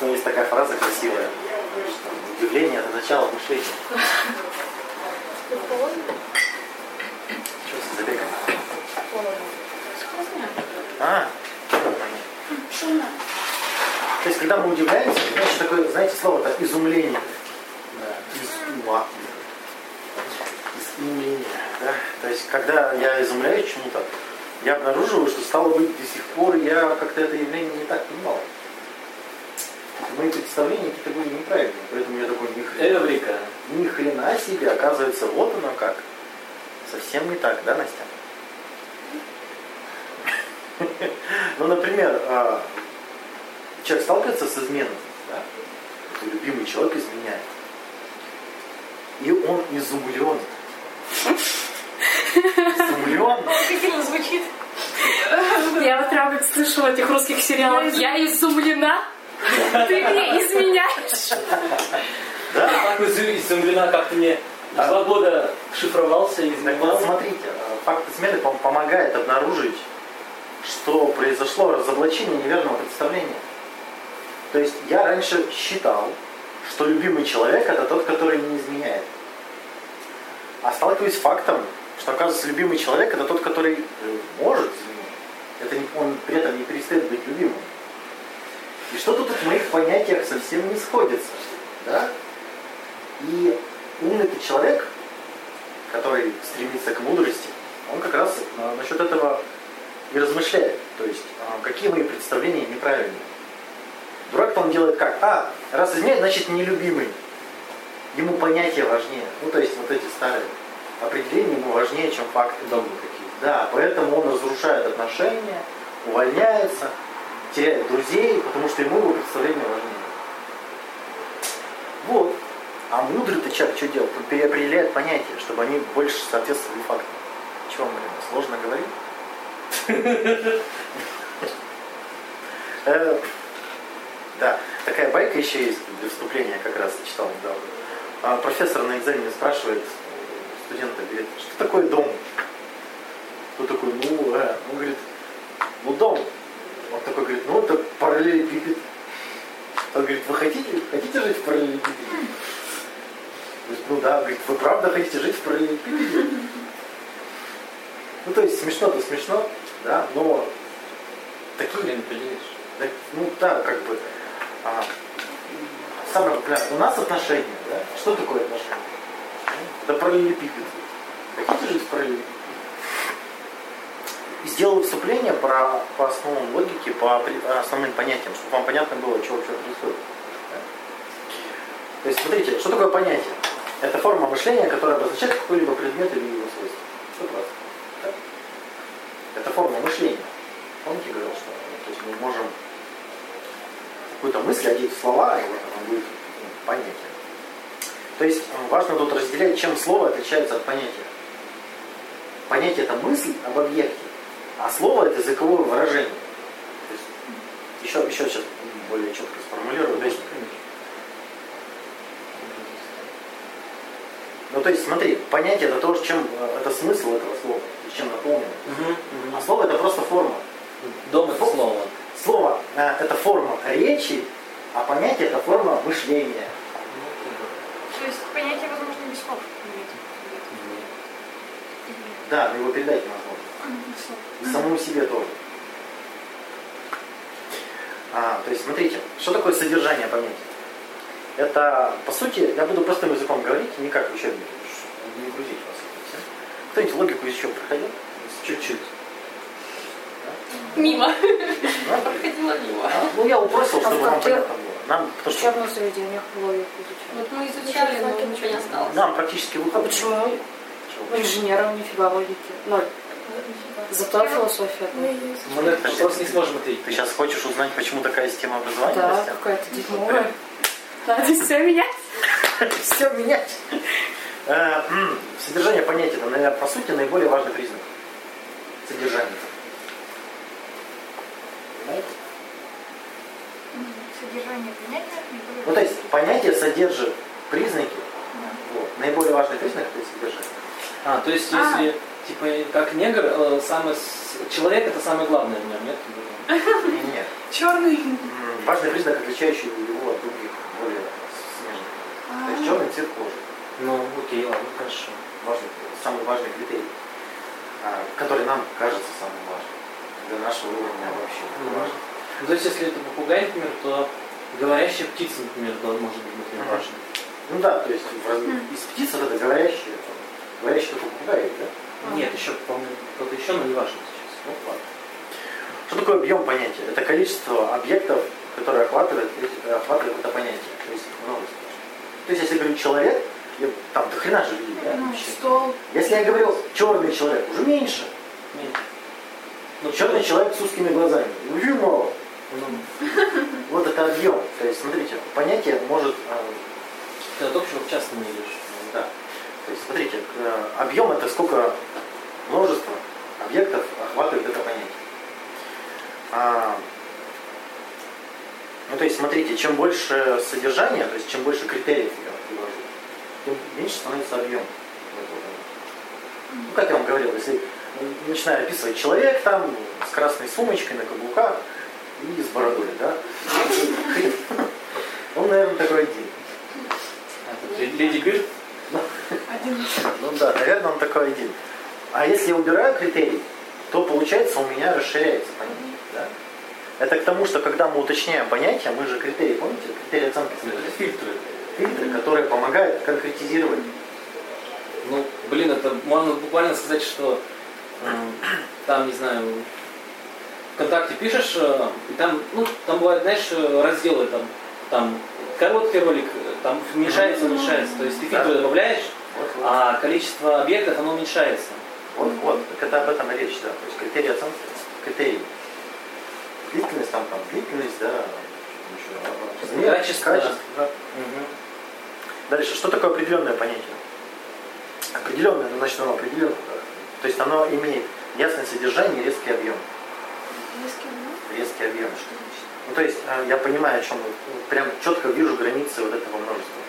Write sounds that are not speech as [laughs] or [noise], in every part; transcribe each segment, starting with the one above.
Единственное, есть такая фраза красивая, удивление – это начало мышления. Что за забегом? А, Шумно. то есть, когда мы удивляемся, значит, такое, знаете, слово-то изумление. Да, из ума. Изумление, да. То есть, когда я изумляюсь чему-то, я обнаруживаю, что стало быть, до сих пор я как-то это явление не так понимал. Мои представления какие-то были неправильные, поэтому я такой, ни хрена, Эврика. ни хрена себе, оказывается, вот оно как. Совсем не так, да, Настя? [laughs] Ну, например, а, человек сталкивается с изменой, да? Любимый человек изменяет. И он изумлен. Изумлен. [laughs] Как звучит? Я вот слышу в этих русских сериалах. Я изумлена. Ты мне изменяешь. Да? Так изу- изумлена, как ты мне два года шифровался и изменял. смотрите, факт измены пом- помогает обнаружить, что произошло разоблачение неверного представления. То есть я раньше считал, что любимый человек это тот, который не изменяет. А сталкиваюсь с фактом, что оказывается любимый человек это тот, который э, может изменить. Это не- он при этом не перестает быть любимым. И что-то тут в моих понятиях совсем не сходится. Да? И умный ты человек, который стремится к мудрости, он как раз а, насчет этого и размышляет. То есть, а, какие мои представления неправильные. Дурак-то он делает как? А, раз изменяет, значит нелюбимый. Ему понятия важнее. Ну, то есть, вот эти старые определения ему важнее, чем факты. Догмы какие. Да, поэтому он разрушает отношения, увольняется, теряет друзей, потому что ему его представление важнее. Вот. А мудрый-то человек что делает? Он переопределяет понятия, чтобы они больше соответствовали фактам. Чего, Марина, сложно говорить? Э, Да, такая байка еще есть для вступления, как раз читал недавно. А Профессор на экзамене спрашивает студента, говорит, что такое дом? Тот такой, ну, он говорит, ну дом. Он такой говорит, ну это параллелепипед. Он говорит, вы хотите, хотите жить в параллелепипеде? Говорит, ну да, говорит, вы правда хотите жить в параллелепипеде? Ну то есть смешно-то смешно, да, но такие Хрен поделишь. так, ну да, как бы. А, самое популярное. У нас отношения, да? Что такое отношения? Это параллелепипед. Хотите жить в параллелепипеде? Сделал вступление про, по основам логики, по основным понятиям, чтобы вам понятно было, что вообще происходит. То есть, смотрите, что такое понятие? Это форма мышления, которая обозначает какой-либо предмет или его свойство. Это форма мышления. Помните, говорил, что то есть мы можем какую-то мысль одеть в слова, и вот она будет ну, понятие. То есть важно тут разделять, чем слово отличается от понятия. Понятие это мысль об объекте, а слово это языковое выражение. То есть, еще, еще сейчас более четко сформулирую. То есть, ну то есть смотри, понятие это то, чем это смысл этого слова, чем наполнено. А слово это просто форма. Дом это слово. Слово э, это форма речи, а понятие это форма мышления. То есть понятие, возможно, без слов. Да, но его передать невозможно. И самому себе тоже. А, то есть, смотрите, что такое содержание понятия? Это, по сути, я буду простым языком говорить, не как учебник, чтобы не грузить вас. Кто-нибудь логику еще проходил? Чуть-чуть. Мимо. Да? Проходила мимо. А, Ну, я упросил, чтобы А в вам понятно было. Нам, потому что учебных заведениях логику изучают. Вот мы изучали, но ничего не осталось. нам практически А выходит. почему? Чего? У инженеров нифига логики. Ноль. Зато философия. Мы на этот вопрос не сможем ответить. Ты сейчас хочешь узнать, почему такая система образования? Да, какая-то дерьмовая. Надо все менять. [laughs] Все менять. Э, Содержание понятия, это, наверное, по сути, наиболее важный признак. Содержание. Понимаете? Содержание понятия. Ну, то есть, понятие содержит признаки. Да. Вот. Наиболее важный признак это содержание. А, то есть, А. если, типа, как негр, э, самый, человек это самое главное в нем, нет? Нет. Черный. важный признак, отличающий его от других более снежных. То есть черный цвет кожи. Ну, окей, ладно, хорошо. Важный, самый важный критерий, а, который нам кажется самым важным. Для нашего уровня вообще Ну, важно. Ну, то есть, если это попугай, например, то говорящая птица, например, может быть, например, важной. Ну да, то есть из птиц это говорящие, говорящие только попугаи, да? Нет, еще, по-моему, кто-то еще, но не важно сейчас. Ну, ладно. Что такое объем понятия? Это количество объектов, которые охватывает, эти- охватывает это понятие. То есть множество. То есть, если я говорю человек, я- там до хрена же людей, да? Ну, стол. Если я говорил черный человек, уже меньше. Нет. Ну, Черный человек с узкими глазами. Уже мало. Ну, [laughs] Вот это объем. То есть, смотрите, понятие может э, ты от общего к частному идешь. Да. То есть, смотрите, э, объем это сколько множество объектов охватывает это понятие. А, ну, то есть, смотрите, чем больше содержания, то есть, чем больше критериев я предложу, тем меньше становится объем. Ну, как я вам говорил, если начинаю описывать человек там с красной сумочкой на каблуках и с бородой, да, [laughs] он, наверное, такой один. Леди Бирд? Один. Ну да, наверное, он такой один. А если я убираю критерий, то получается у меня расширяется понятие. Да? Это к тому, что когда мы уточняем понятие, мы же критерии, помните, критерии оценки Это смотрели? фильтры. фильтры, которые помогают конкретизировать. Ну, блин, это можно буквально сказать, что там, не знаю, ВКонтакте пишешь, э, и там, ну, там бывают, знаешь, э, разделы там, там короткий ролик, там уменьшается, уменьшается. То есть ты фильтры Да. добавляешь, Вот, вот, а количество объектов, оно уменьшается. вот, вот, это об этом и речь, да. То есть критерии оценки, критерии. Длительность, там, там, длительность, да, еще, размер, Качество. да. Дальше, что такое определенное понятие? Определенное, ну, значит, оно определенное. То есть оно имеет ясное содержание и резкий объем. Резкий объем. Ну, то есть э, я понимаю, о чем. Ну, Прям четко вижу границы вот этого множества.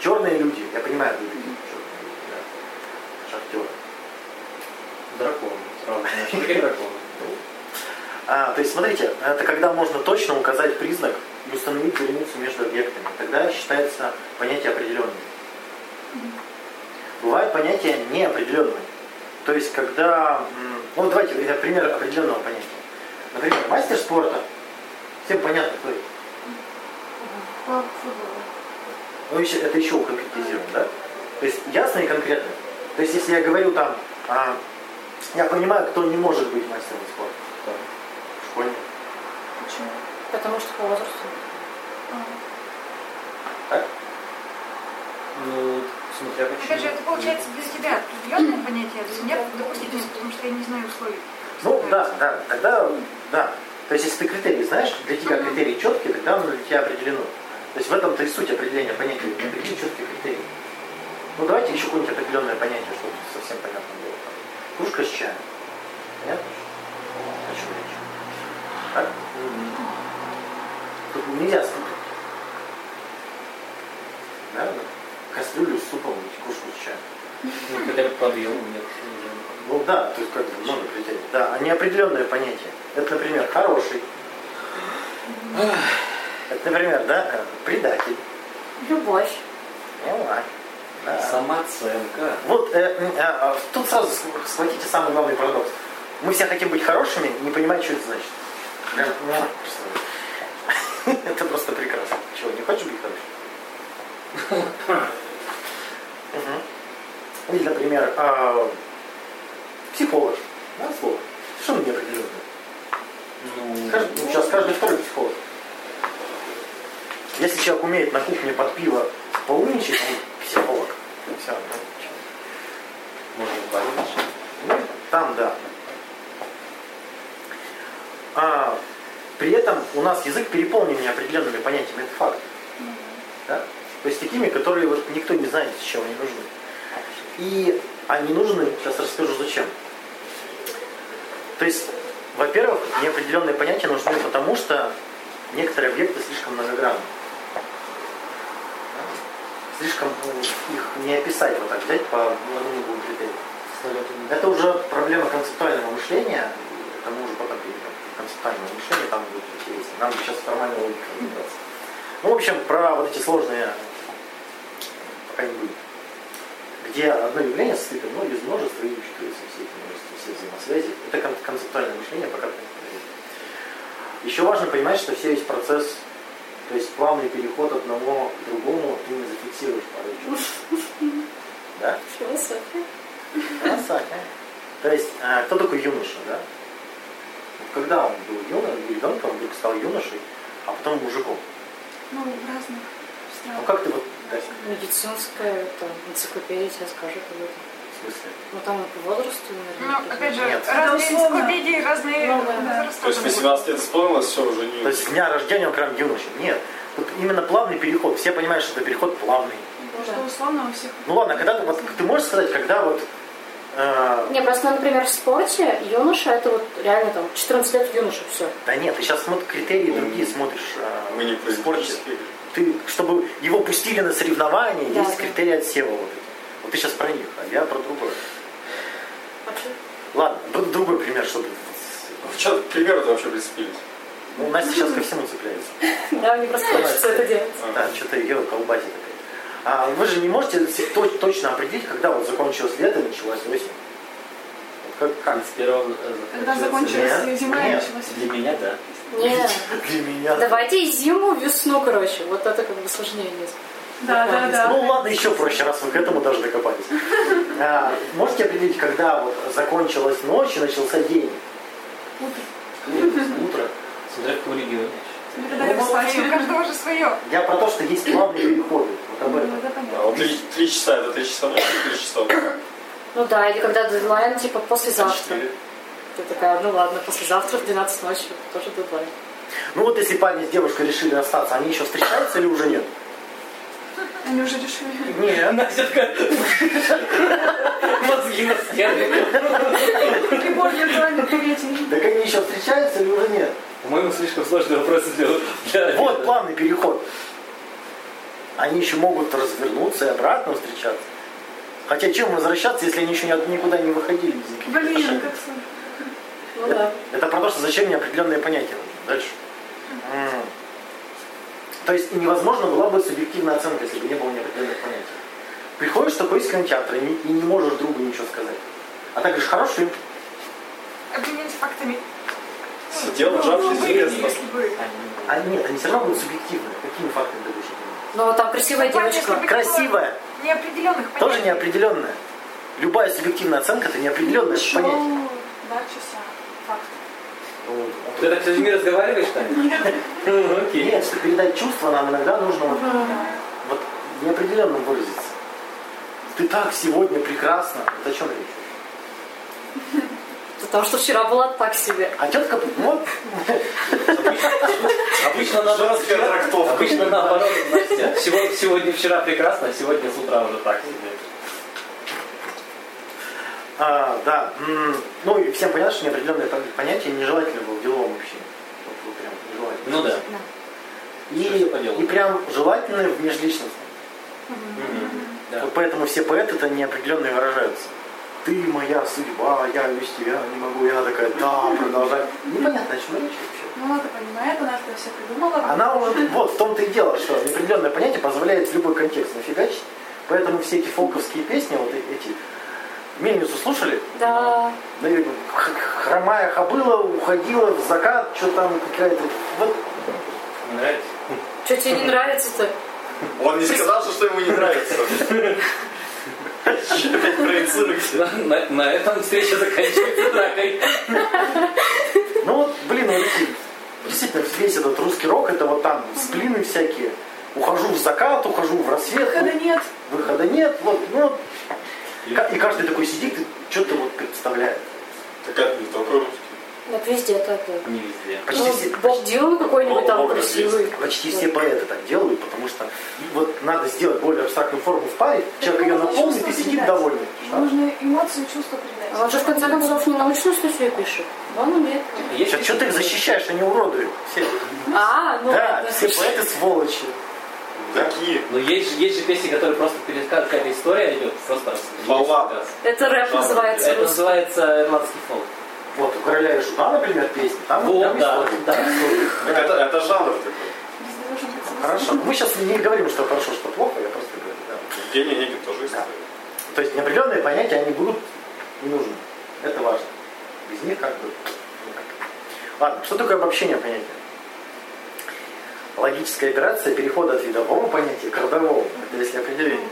Черные люди, я понимаю, вы такие черные люди, да. Шахтеры. Дракон. Сразу знаешь, [laughs] какие драконы? А, то есть, смотрите, это когда можно точно указать признак и установить границу между объектами. Тогда считается понятие определенным. Бывают понятия неопределенные. То есть, когда... Ну, давайте, пример определенного понятия. Например, мастер спорта. Всем понятно, кто это. Ну, еще, это еще уконкретизируем, да? То есть, ясно и конкретно. То есть, если я говорю там, а, я понимаю, кто не может быть мастером спорта. Да. Школьник. Почему? Потому что по возрасту. А. Так? Ну, смотря Опять же, почему. это получается для тебя определенное понятие, а для меня допустительность, потому что я не знаю условий. Ну, да, да, тогда, да. То есть, если ты критерии знаешь, для тебя критерии четкие, тогда оно для тебя определено. То есть, в этом-то и суть определения понятия. Вот Такие четкие критерии. Ну, давайте еще какое-нибудь определенное понятие, чтобы совсем понятно было. Кружка с чаем. Понятно? О чем речь? Так? Тут нельзя спутать. Да? Кастрюлю с супом и кружку с чаем. Ну, хотя бы по объему нет. уже. Ну да, то есть как бы много критерий. Да, а неопределенное понятие. Это, например, хороший. Это, например, да, э, предатель. Любовь. Поняла. Да. Самооценка. Вот э, э, э, тут сразу сх- схватите самый главный парадокс. Мы все хотим быть хорошими, не понимая, что это значит. [laughs] Это просто прекрасно. Чего, не хочешь быть хорошим? [laughs] Или, например, э, психолог. Да, слово. Что неопределенное? Ну, Кажд- ну, сейчас каждый второй психолог. Если человек умеет на кухне под пиво поумничать, он психолог. Все, можно добавить. Ну, там да. А, при этом у нас язык переполнен неопределенными понятиями, это факт. Да? То есть такими, которые вот никто не знает, с чего они нужны. И они нужны, сейчас расскажу зачем. То есть, во-первых, неопределенные понятия нужны потому, что некоторые объекты слишком многогранны. Слишком ну, их не описать вот так, взять по одному-двум критериям. Это уже проблема концептуального мышления, это мы уже потом перейдем. концептуального мышления, там будет интереснее. Нам сейчас формально логика разбираться. Ну, в общем, про вот эти сложные пока не будет. Где одно явление состоит ну, из множества и учитывается все эти множества, все взаимосвязи. Это кон- концептуальное мышление, пока не. Еще важно понимать, что все весь процесс, то есть плавный переход от одного к другому, ты не зафиксируешь порой. [laughs] Да? Философия. Красавчик. То есть, а, кто такой юноша, да? Когда он был юно- ребенком, он вдруг стал юношей, а потом мужиком. Ну, в разных Ну странах. как ты вот, Медицинская там, энциклопедия тебе скажет об этом. в смысле? Ну там по возрасту, Ну, наверное. опять же, Нет. разные Да, условно. энциклопедии, разные Ну, да. возраста. То есть 18 лет исполнилось, все уже не... То есть с дня рождения он прям юношей. Нет. Тут именно плавный переход. Все понимают, что это переход плавный. Что условно у всех. Ну ладно, когда ты, вот, ты можешь сказать, когда вот э, Не, просто, например, в спорте юноша это вот реально там 14 лет юноша, все. Да нет, ты сейчас смотри, критерии другие смотришь э, Мы не в спорте. Ты, чтобы его пустили на соревнования, Да, есть да. критерии отсева вот эти. Вот ты сейчас про них, а я про другое. Ладно, д- другой пример, чтобы... В чем примеры-то вообще прицепились? Ну, Настя сейчас ко всему цепляется. [laughs] Да, мне просто хочется это делать. Да, что-то ее колбасит такая. А вы же не можете точно определить, когда вот закончилось лето и началась осень. Вот как, как? С первого э, Когда закончилась Нет, зима и началась Для меня, да. Не, Для меня. давайте и зиму, весну, короче. Вот это как бы сложнее несколько. Да, да, да. Ну ладно, еще проще, раз вы к этому даже докопались. [laughs] А, можете определить, когда вот закончилась ночь и начался день? Утро. [laughs] Утро. Смотря в каком регионе. У каждого же свое. Я про то, что есть плавные переходы. Вот об Ну, этом. это А вот три, три часа, это три часа ночи, три часа утра. Ну да, или когда дедлайн, типа послезавтра. Четыре. Ты такая, ну ладно, послезавтра в 12 ночи тоже дедлайн. Ну вот если парень с девушкой решили расстаться, они еще встречаются или уже нет? Они уже решили. Нет. Настя такая... Мозги на стены. Прибор виртуальный приветик. Так они еще встречаются или уже нет? По-моему, слишком сложный вопрос для... Вот плавный переход. Они еще могут развернуться и обратно встречаться. Хотя чем возвращаться, если они еще ни- никуда не выходили без никаких Блин, как сложно. Ну да. Это про то, что зачем неопределенные понятия. Дальше. М. То есть невозможно была бы субъективная оценка, если бы не было неопределенных понятий. Приходишь в такой из кинотеатра и не, и не можешь другу ничего сказать. А так говоришь, хороший фильм. Фактами. Сидел, Ну, вжавшись в кресло. А нет, они все равно будут субъективны. Какими фактами ты будешь? Но там красивая Понятно, девочка. Красивая, Неопределенных тоже понятий. неопределенная. Любая субъективная оценка это неопределенное Шоу, понятие. Два часа. Ты так с людьми разговариваешь, Таня? Ну, Окей. Нет, чтобы передать чувства, нам иногда нужно вот, вот неопределенно выразиться. Ты так сегодня прекрасна. Вот о чем речь? Потому что вчера была так себе. А тетка, вот, Обычно наоборот. Обычно наоборот, Настя. Сегодня вчера прекрасно, а сегодня с утра уже так себе. А, да, ну и всем понятно, что неопределенное пон- понятие нежелательно было в деловом общении. Вот, вот прям нежелательно. Ну да. И, и прям желательно в межличностном. Мгм. Да. Вот поэтому все поэты-то неопределенно и выражаются. Ты моя судьба, я без тебя не могу. Она такая, да, продолжай. Непонятно, о чем речь вообще. Ну, она-то понимает, она это все придумала. Она уже, вот в том-то и дело, что неопределенное понятие позволяет в любой контекст нафигачить. Поэтому все эти фолковские песни, вот эти, Мельницу слушали? Да. Да, и хромая хобыла уходила в закат, что там какая-то... Вот Не нравится? Что тебе не нравится-то? Он не сказал, что, что ему не нравится. На, на- на этом встреча заканчивается дракой. Ну вот, блин, действительно, весь этот русский рок, это вот там сплины всякие. Ухожу в закат, ухожу в рассвет. Выхода нет. Выхода нет, вот, ну, вот. И ка- и каждый такой сидит и что-то вот представляет. Так это не только русский. Так везде так. Не везде. Почти Ну, все, Дилан какой-нибудь там красивый. почти все поэты так делают, потому что вот надо сделать более абстрактную форму в паре, человек ее наполнит и сидит передать. довольный. Нужно эмоции, чувства передать. А он же в конце концов не научную статью пишет. Он умеет. Что, что ты их защищаешь, они уродуют. Все. А, ну да, все поэты сволочи. Такие. Но есть же, есть же песни, которые просто пересказ, какая-то история идет, просто Баллада. Это рэп Жалко. называется. Это называется ирландский фолк. Вот у короля и шута, например, песни, там, Вот, там да, история. да. Так это, это жанр такой. Хорошо. Мы сейчас не говорим, что хорошо, что плохо, я просто говорю. да. Евгений Онегин тоже история. То есть неопределенные понятия, они будут не нужны. Это важно. Без них как бы никак. Ладно, что такое обобщение понятия? Логическая операция перехода от видового понятия к родовому. Это если определение.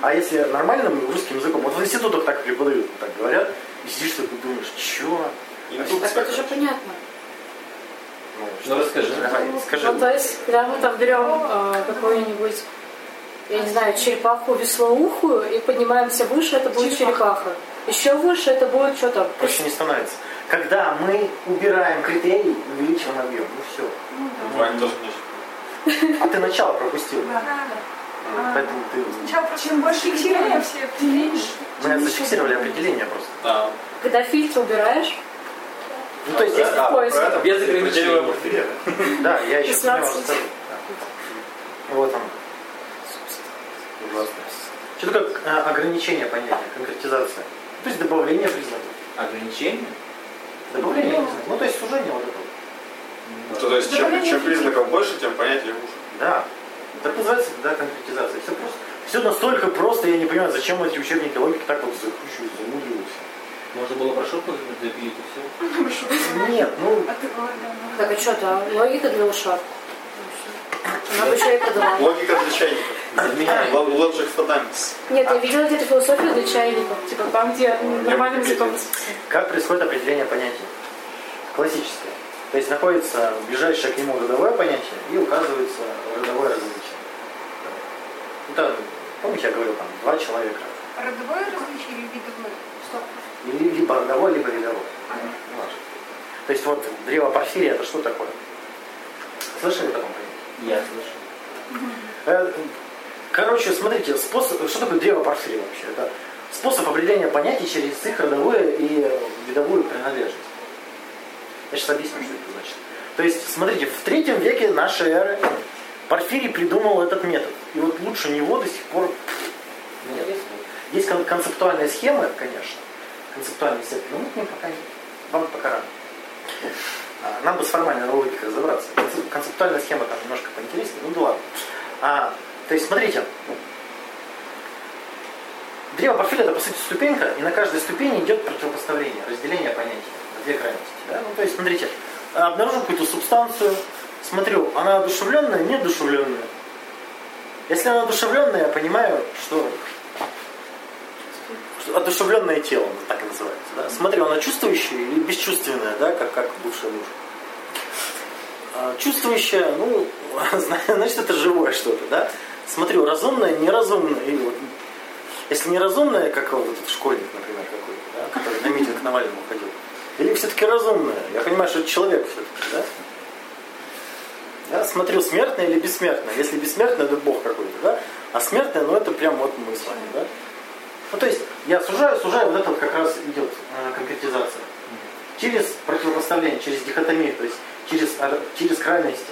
А если нормальным русским языком, вот в институтах так преподают, так говорят, и сидишь такой думаешь, чё? Индукция. Так это же понятно. Ну расскажи. Давай, скажи. Ну, то есть, когда мы там берем э, какую-нибудь, я не знаю, черепаху веслоухую и поднимаемся выше, это будет черепаха. Еще выше это будет что там? Проще не становится. Когда мы убираем критерий, увеличиваем объем. Ну все. Ваня тоже не А ты начало пропустил. Да. Ну, Поэтому ты... Сначала просто чем больше фиксировали все определения. Мы зафиксировали определение просто. Да. Когда фильтр убираешь, Ну, то есть, если... А, поиск. это Без ограничений. Да, я еще 16. понимаю, что... Да. Вот он. Ужасно. Что такое э, ограничение понятия, конкретизация? То есть добавление признаков. Ограничения? Добавление признаков. Ну, то есть сужение вот это. Вот. То, то есть чем, чем признаков больше, тем понятие хуже. Да. Так называется, да, конкретизация. Все просто. Все настолько просто, я не понимаю, зачем эти учебники логики так вот закручивают, замуливаются. Можно было прошивку запилить и все. [laughs] Нет, ну, А так а что то логика для ушат. Она бы и продавала. Логика для чайников. Logic for dummies. Нет, я видела где-то философию для чайников. Типа там, где нормальным языком. Как происходит определение понятия? Классическое. То есть находится ближайшее к нему родовое понятие и указывается родовое различие. Это, помните, я говорил, там, два человека. родовое различие или видовое? Стоп. Или либо родовой, либо видовой. Не важно. То есть вот древо Порфирия это что такое? Слышали о таком понятии? Я слышал. Э, Короче, смотрите, способ, что такое древо Порфирия вообще? Это способ определения понятий через их родовую и видовую принадлежность. Я сейчас объясню, что это значит. То есть, смотрите, в третьем веке нашей эры Порфирий придумал этот метод. И вот лучше него до сих пор нет. Есть кон- концептуальные схемы, конечно. Концептуальные схемы, но мы пока не. Вам пока рано. А, Нам бы с формальной логикой разобраться. Концеп- Концептуальная схема там немножко поинтереснее, ну да ладно. А, то есть, смотрите, древо Порфирия это по сути ступенька, и на каждой ступени идет противопоставление, разделение понятий две крайности. Да? Ну, то есть, смотрите, обнаружил какую-то субстанцию, смотрю, она одушевленная, неодушевленная. Если она одушевленная, я понимаю, что, что одушевленное тело, так и называется. Да? Смотрю, она чувствующая или бесчувственная, да, как, как бывший муж. А, Чувствующая, ну, [laughs] значит, это живое что-то, да. Смотрю, разумное, неразумное. И вот, если неразумное, как вот этот школьник, например, какой-то, да, который на митинг Навальному ходил, или все-таки разумное, я понимаю, что это человек все-таки, да. Я смотрю, смертное или бессмертное. Если бессмертное, это Бог какой-то, да? А смертное, ну это прям вот мы с вами, да? Ну то есть я сужаю, сужаю, вот это вот как раз идет э, конкретизация. Через противопоставление, через дихотомию, то есть через, через крайности.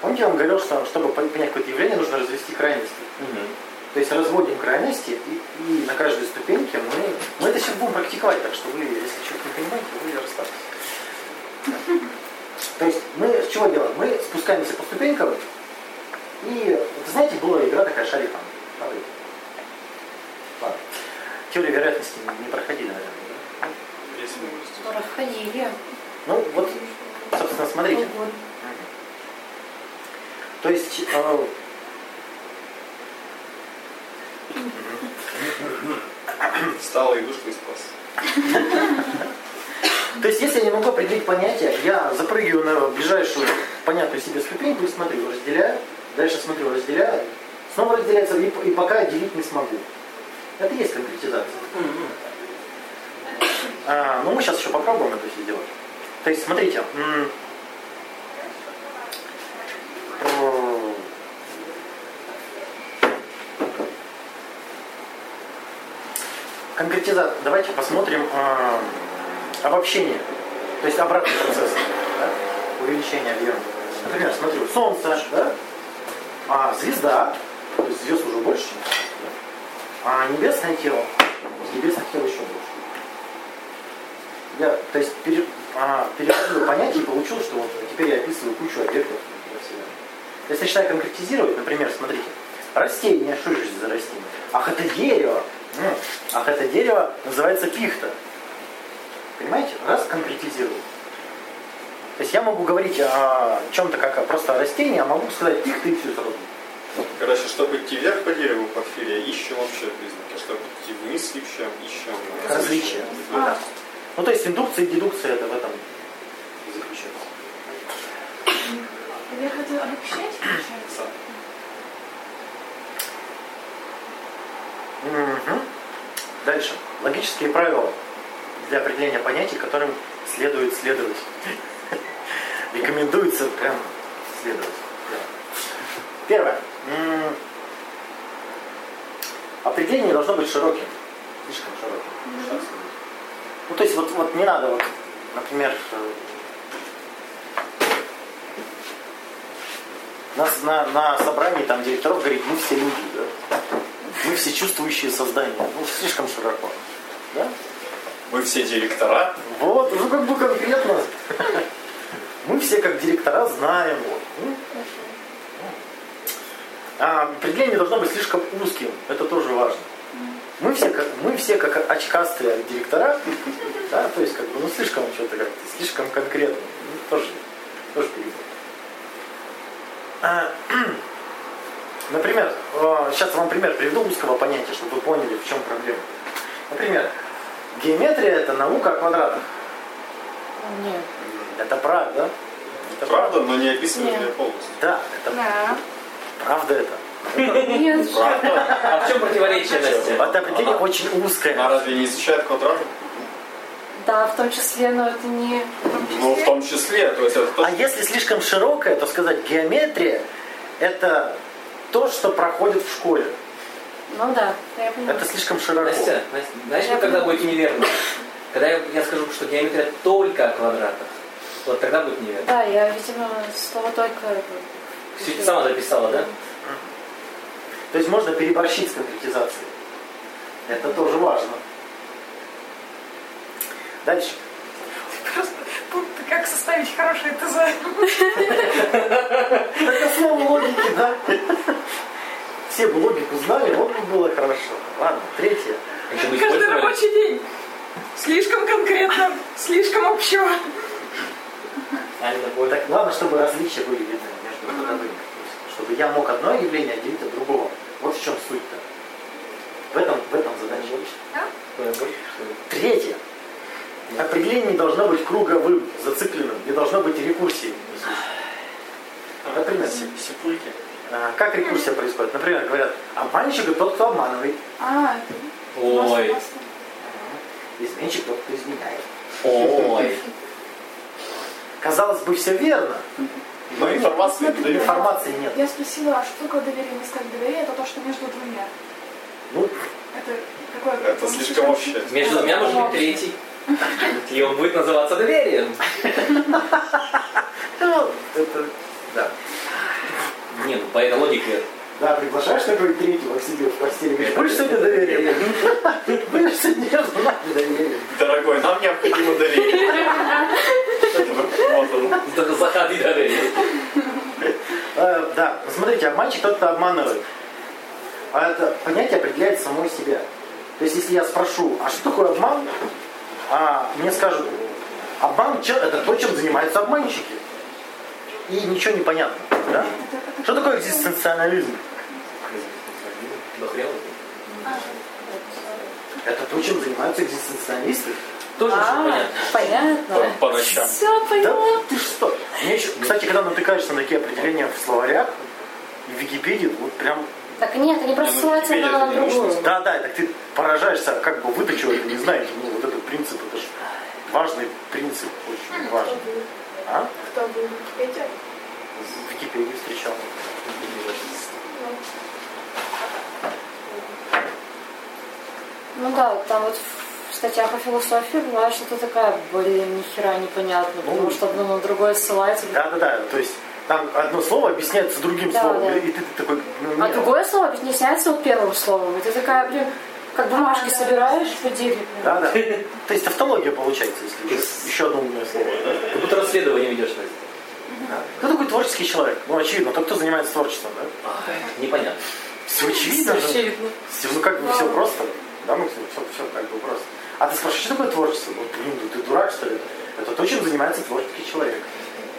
Помните, я вам говорил, что чтобы пон- понять какое-то явление, нужно развести крайности. То есть разводим крайности, и, и на каждой ступеньке мы... Мы это сейчас будем практиковать, так что вы, если что-то не понимаете, вы расстаетесь. То есть мы с чего делаем? Мы спускаемся по ступенькам, и, знаете, была игра такая шариком. Падает. Ладно. Теорию вероятности не- проходили, наверное. да? Мы Проходили. Ну, вот, собственно, смотрите. То есть, э, [coughs] Встала и вышла из класса. то есть, если я не могу определить понятие, я запрыгиваю на ближайшую понятную себе ступеньку и смотрю, разделяю, дальше смотрю, разделяю, снова разделяется, и, и пока делить не смогу. Это и есть конкретизация. А, ну, мы сейчас еще попробуем это все сделать. То есть, смотрите. Конкретизация. Давайте посмотрим э, обобщение. То есть обратный процесс. да, Увеличение объема. Например, смотрю, Солнце, да? а звезда, то есть звезд уже больше, чем да? а небесное тело, небесных тел еще больше. я, то есть, пере, а, переводил понятие и получил, что вот теперь я описываю кучу объектов во Вселенной. Если начинаю конкретизировать, например, смотрите, растение, что же за растение? Ах, это дерево. Ах, это дерево называется пихта. Понимаете? Раз конкретизирую. То есть я могу говорить о чем-то как о просто о растении, а могу сказать пихта и все сразу. Короче, чтобы идти вверх по дереву Порфирия, ищем общие признаки. Чтобы идти вниз ищем, ищем Различия. Да. Ну, то есть индукция и дедукция это в этом заключается. Я хотела обобщать, получается. Мгм. Дальше. Логические правила для определения понятий, которым следует следовать. Рекомендуется прям следовать. Первое. Определение должно быть широким. Слишком широким. Ну, то есть вот, вот не надо, вот, например, э, на, на, на собрании там директоров говорит, мы все люди, да? Мы все чувствующие создания. Ну, слишком широко. Да? Мы все директора. Вот, уже как бы конкретно. Мы все как директора знаем. Ну, А, определение должно быть слишком узким. Это тоже важно. Мы все как, мы все как очкастые директора, да, то есть как бы, ну слишком что-то как-то, слишком конкретно. Ну, тоже, тоже перебор. А, Например, э, сейчас вам пример приведу узкого понятия, чтобы вы поняли, в чем проблема. Например, геометрия это наука о квадратах. Нет. Это правда. Это Правда, но не ее полностью. Да, это Да. правда это. Нет. [laughs] Правда. А в чем противоречие, Настя? Это определение очень Она узкое. разве не изучает квадраты? Да, в том числе, но это не... Ну, в том числе. То есть это А если слишком широкое, то сказать геометрия это то, что проходит в школе. Ну да, я понимаю. Это слишком широко. Настя, Настя, знаешь, Я вы когда поняла. будете неверны? Когда я, я скажу, что геометрия только о квадратах, вот тогда будет неверно. Да, я, видимо, слово только... Ты сама записала, да? То есть можно переборщить с конкретизацией. Это тоже важно. Дальше. Просто как составить хорошее ТЗ. Это основа логики, да? Все бы логику знали, вот бы было хорошо. Ладно, третье. Каждый рабочий день. Слишком конкретно, слишком общо. Такое. Так, главное, чтобы различия были видны между родовыми. Чтобы я мог одно явление отделить от другого. Вот в чем суть-то. В этом, в этом задача. Ли? Третье. Определение не должно быть круговым, зацикленным, не должно быть рекурсии. Например, сипульки. а, как рекурсия происходит? Например, говорят, обманщик это тот, кто обманывает. А, Ой, Изменщик тот, кто изменяет. ой. Казалось бы, все верно, Но информации не но дают. информации нет. Я спросила, а что такое доверие? Мне сказали, доверие это то, что между двумя. Ну, Это какое? Это слишком общее. Между двумя может быть третий. И он будет называться доверием. ну, это, да. Не, ну по этой логике. Да, приглашаешь такой третьего к себе в постели, говоришь, будешь сегодня доверие? Будешь сегодня нами доверие? Дорогой, нам необходимо доверие. Он. Заходи доверие. Э, Да, смотрите, обманщик тот, кто обманывает. А это понятие определяет самой себя. То есть, если я спрошу, а что такое обман, а мне скажут, обман чё- это то, чем занимаются обманщики. И ничего не понятно. Да? Что такое экзистенциализм? Да. Это то, чем занимаются экзистенциалисты. Тоже же А, понятно. понятно. По ночам. Все Да поняла. ты что? Мне еще, кстати, когда натыкаешься на такие определения в словарях, и в Википедии, вот прям Так нет, они просто ссылаются Википедия на другую. Да, да, так ты поражаешься, как бы вы-то чего не знаете. Ну, вот этот принцип, это же важный принцип, очень важный. А? Кто был в Википедии? В Википедии встречал. Ну да, там вот в статьях о философии бывает что-то такая, блин, нихера непонятно, потому Ну, что одно на другое ссылается. Да, да, да. То есть там одно слово объясняется другим Да, словом. да. И ты такой, ну, А другое слово объясняется вот первым словом. И ты такая, блин, Как бумажки собираешь по дереву. Да, да. То есть тавтология получается, если еще, одно умное слово. Да? Как будто расследование ведешь, Настя. Да. Кто такой творческий человек? Ну, очевидно, тот, кто занимается творчеством, да? Ай, непонятно. Все очевидно же. Вообще видно. Всё, Ну, как бы все просто. Да, мы все, все, как бы просто. А ты спрашиваешь, что такое творчество? Вот, блин, ну ты дурак, что ли? Это то, чем занимается творческий человек.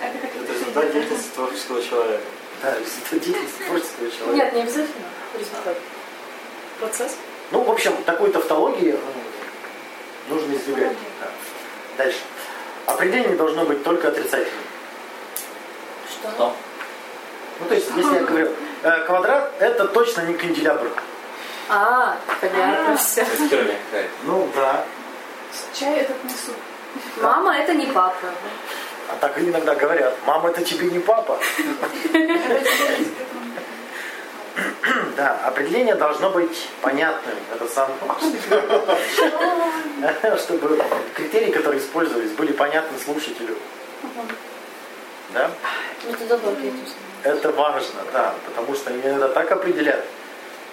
Это результат деятельности творческого человека. Да, это деятельность творческого человека. Нет, не обязательно результат. Процесс. Ну, в общем, такой тавтологии м, нужно избегать. Да. Дальше. Определение должно быть только отрицательным. Что? Что? Ну, то есть, если я говорю, э, квадрат это точно не канделябр. А, понятно все. Это херня какая-то. Ну, да. чай этот несу. Мама это не папа. А так иногда говорят, мама, это тебе не папа. Да, определение должно быть понятным. Это важное. Чтобы критерии, которые использовались, были понятны слушателю. Да? Это важно, да, потому что они иногда так определяют,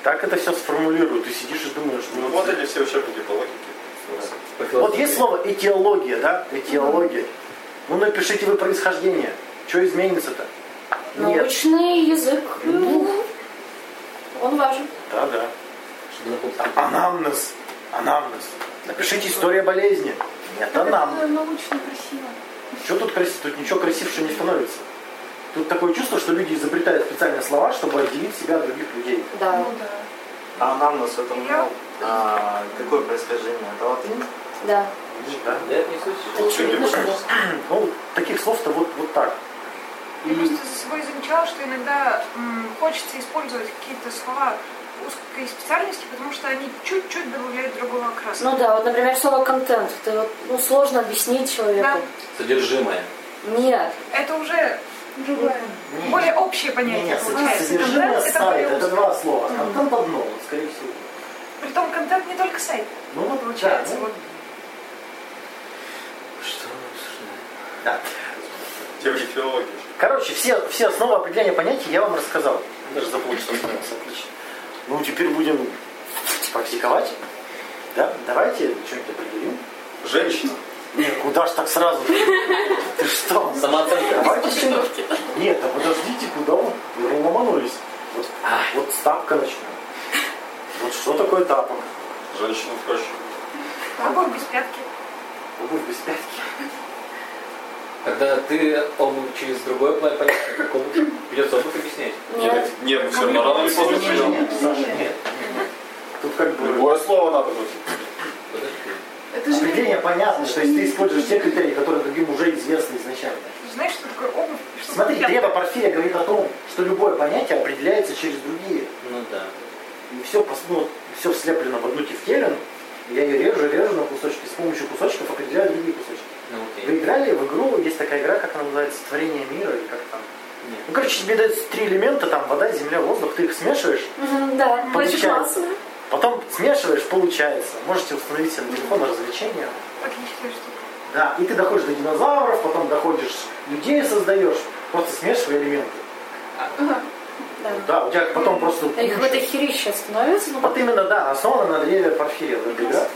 так это все сформулируют. Ты сидишь и думаешь, Ну вот эти все учебники по логике. Вот есть слово этиология, да? Этиология. Ну напишите вы происхождение. Что изменится-то? Нет. Научный язык. ну, Он важен. Да, да. Там анамнез. Анамнез. Напишите история болезни. Нет, анамнез. научно красиво. Что тут красиво? Тут ничего красивше не становится. Тут такое чувство, что люди изобретают специальные слова, чтобы отделить себя от других людей. Да. Ну да. А анамнез это Я- ну, а, какое происхождение? Это латынь? Да. Да? Да, это не что Ну, таких слов-то вот, вот так. Я просто за собой замечала, что иногда м, хочется использовать какие-то слова узкой специальности, потому что они чуть-чуть добавляют другого окраса. Ну да, вот, например, слово контент. Это вот, ну, сложно объяснить человеку. Да. Содержимое. Нет. Это уже другое, более общее понятие Нет, получается. содержимое Контент это сайта, более это узкое. два слова. Контент одно, вот, скорее всего. Притом контент не только сайт, Ну вот получается. да, ну, Вот. Что? Да. Теория филологии. Короче, все, все основы определения понятий я вам рассказал. Даже забыл, что отлично. Ну, теперь будем практиковать. Да? Давайте что-нибудь определим. Женщина. Нет, куда ж так сразу? Ты что? Самооценка. Давайте что-нибудь. Нет, а подождите, куда вы? Ломанулись. Вот, вот с тапка начнем. Вот что такое тапок? Женщина проще. Обувь без пятки. Обувь без пятки. Когда ты обувь через другое понятие, как обувь, придется обувь объяснять. Нет. Нет, мы все равно рано или поздно придем. Нет, Саша, нет. нет. Тут как бы Любое слово надо будет. Это же определение понятно, то есть ты используешь те критерии, которые другим уже известны изначально. знаешь, что такое обувь? Что Смотри, древо? Порфирия говорит о том, что любое понятие определяется через другие. Ну да. И все, ну, все слеплено в одну тефтелин. Я ее режу, режу на кусочки. С помощью кусочков определяю другие кусочки. Ну Вы играли в игру, есть такая игра, как она называется, Творение мира, или как там. Нет. Ну, короче, тебе дают три элемента, там вода, земля, воздух, ты их смешиваешь, Да, очень Получается. классно. потом смешиваешь, получается. Можете установить себе на телефон развлечения. Отличная штука. Да, и ты доходишь до динозавров, потом доходишь, людей создаешь, просто смешивая элементы. Да. Да, у тебя потом просто... И какое-то херище становится, ну, Вот именно, да, основано на древе Порфирия. Игра.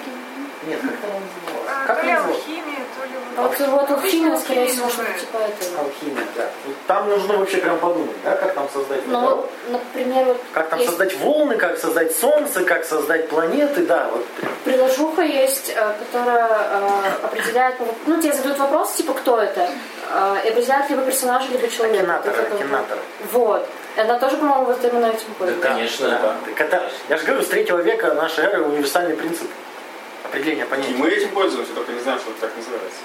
Нет, как она называлась? А, Как то ли алхимия, то ли... А вот вот алхимия, скорее всего, что-то типа этого. Алхимия, да. Там нужно вообще прям подумать, да, как там создать Ну например, вот как там есть создать волны, как создать солнце, как создать планеты, да, вот. приложуха есть, э, которая э, определяет, ну, ну, тебе задают вопрос, типа, кто это, э, и определяет либо персонажа, либо человека. Акинатор, акинатор. Вот. Она тоже, по-моему, вот именно этим Да, ходит. конечно. Да. Так это, я же говорю, с третьего века нашей эры универсальный принцип определения И понятий. мы этим пользуемся, только не знаем, что это так называется.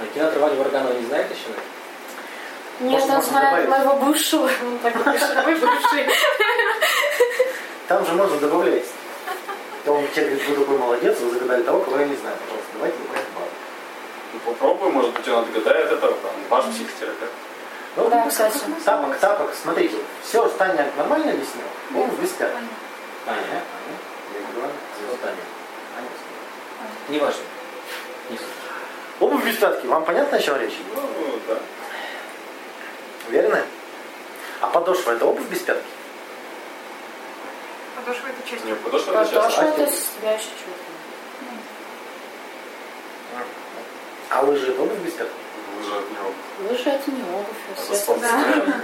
А кинотор Ваня Варганова не знает еще? Нет, Может, он добавить? моего бывшего. Он мой бывший. Там же можно добавлять. То он тебе говорит, вы такой молодец, вы загадали того, кого я не знаю. Пожалуйста, давайте добавим балл. Ну попробуй, может быть, он отгадает это, там, ваш психотерапевт. Ну, Да, кстати. Тапок, тапок, смотрите, все, Таня нормально объяснила? Обувь без пяток. Аня, Аня, я говорю, вот Аня. Аня. Не важно. Не. Обувь без пятки, вам понятно, о чем речь? Ну, да. Уверены? А подошва это обувь без пятки? Подошва это часть. Не, подошва это Потому часто. что это чувства. А лыжи это обувь без пяток? Лыжи от него. Лыжи это не обувь, Это естественно. спортсмен.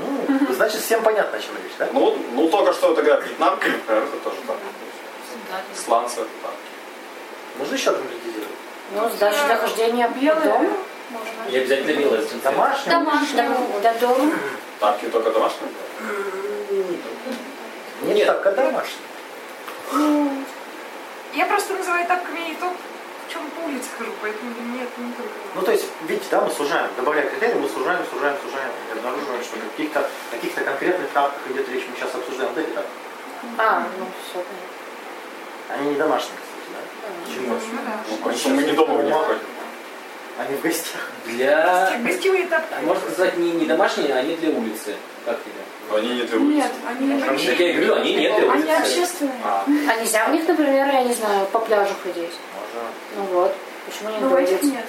Ну, значит, всем понятно, о чем речь, да? Ну, ну, только что игра вьетнамки, например, это тоже так. Сланцы это так. Можно еще конкретизировать? Ну, даже для хождения по Белое дому. можно. И обязательно белое. Домашний? Домашнему. До дома. Тапки только домашние? Нет, так, а домашний. Я просто называю тапками и то, в чем по улице хожу, поэтому это не только. Ну, то есть, видите, да, мы сужаем, добавляя критерии, мы сужаем, сужаем, сужаем, и обнаруживаем, что на каких-то каких конкретных тапках идет речь, мы сейчас обсуждаем вот эти тапки. А, ну все, понятно. Они не домашние, да? Почему? Ну. Ну, конечно, мы не дома не ходим. Они в гостях. Для... Те Гостевые тапки. А Можно сказать, не, не домашние, а они для улицы. Как тебе? Но они не для улицы. Нет, они, Так я и говорю, они не для они улицы. общественные. А, А нельзя у них, например, я не знаю, по пляжу ходить? можно. Ну вот. Почему не Но у этих доводится? нет.